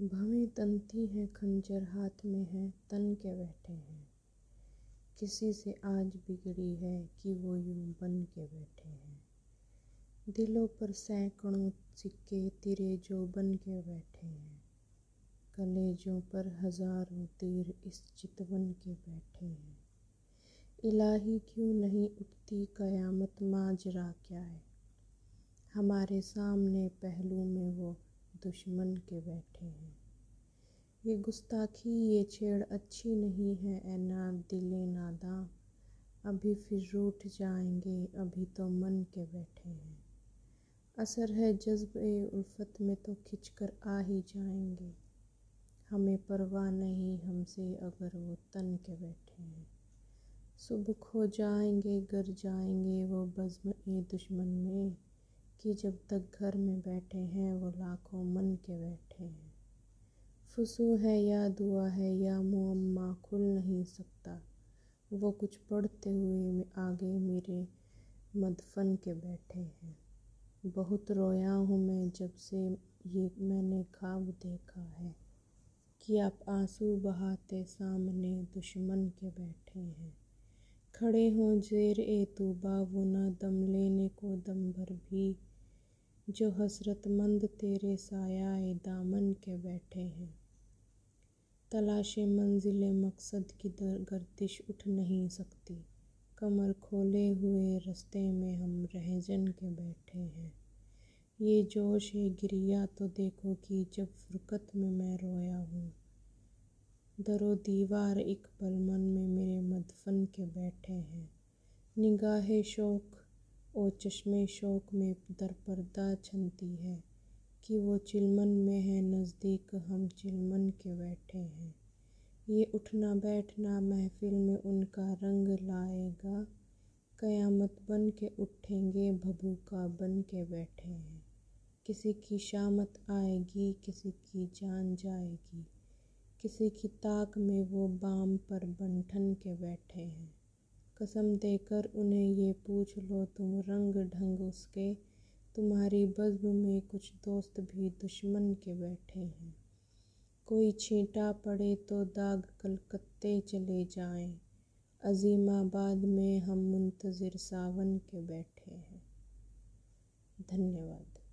भवें तनती है, खंजर हाथ में है, तन के बैठे हैं। किसी से आज बिगड़ी है कि वो यूँ बन के बैठे हैं। दिलों पर सैकड़ों सिक्के तिरे जो बन के बैठे हैं। कलेजों पर हज़ारों तीर इस चितवन के बैठे हैं। इलाही क्यों नहीं उठती कयामत, माजरा क्या है? हमारे सामने पहलू में वो दुश्मन के बैठे हैं। ये गुस्ताखी, ये छेड़ अच्छी नहीं है ए ना दिले नादा। अभी फिर रूठ जाएँगे, अभी तो मन के बैठे हैं। असर है जज्ब ए उल्फत में तो खिंच कर आ ही जाएँगे। हमें परवाह नहीं हमसे अगर वो तन के बैठे हैं। सुबह खो जाएँगे, गर जाएँगे वो बज़्म ए दुश्मन में। कि जब तक घर में बैठे हैं, वो लाखों मन के बैठे हैं। फसू है या दुआ है, या मुअम्मा खुल नहीं सकता। वो कुछ पढ़ते हुए आगे मेरे मदफन के बैठे हैं। बहुत रोया हूँ मैं जब से ये मैंने ख्वाब देखा है कि आप आँसू बहाते सामने दुश्मन के बैठे हैं। खड़े हों जेर ए तूबा, वो ना दम लेने को दम भर भी जो हसरतमंद तेरे साया दामन के बैठे हैं। तलाश मंजिल मकसद की गर्दिश उठ नहीं सकती। कमर खोले हुए रस्ते में हम रहजन के बैठे हैं। ये जोश है गिरिया तो देखो कि जब फुरकत में मैं रोया हूँ। दरो दीवार एक पल मन में मेरे मदफन के बैठे हैं। निगाह शौक ओ चश्मे शौक में दर पर्दा छनती है कि वो चिलमन में है नज़दीक हम चिलमन के बैठे हैं। ये उठना बैठना महफिल में उनका रंग लाएगा। कयामत बन के उठेंगे भभूका बन के बैठे हैं। किसी की शामत आएगी, किसी की जान जाएगी। किसी की ताक में वो बाम पर बंठन के बैठे हैं। कसम देकर उन्हें ये पूछ लो, तुम रंग ढंग उसके। तुम्हारी बज़्म में कुछ दोस्त भी दुश्मन के बैठे हैं। कोई छींटा पड़े तो दाग कलकत्ते चले जाएँ। अजीमाबाद में हम मुंतज़िर सावन के बैठे हैं। धन्यवाद।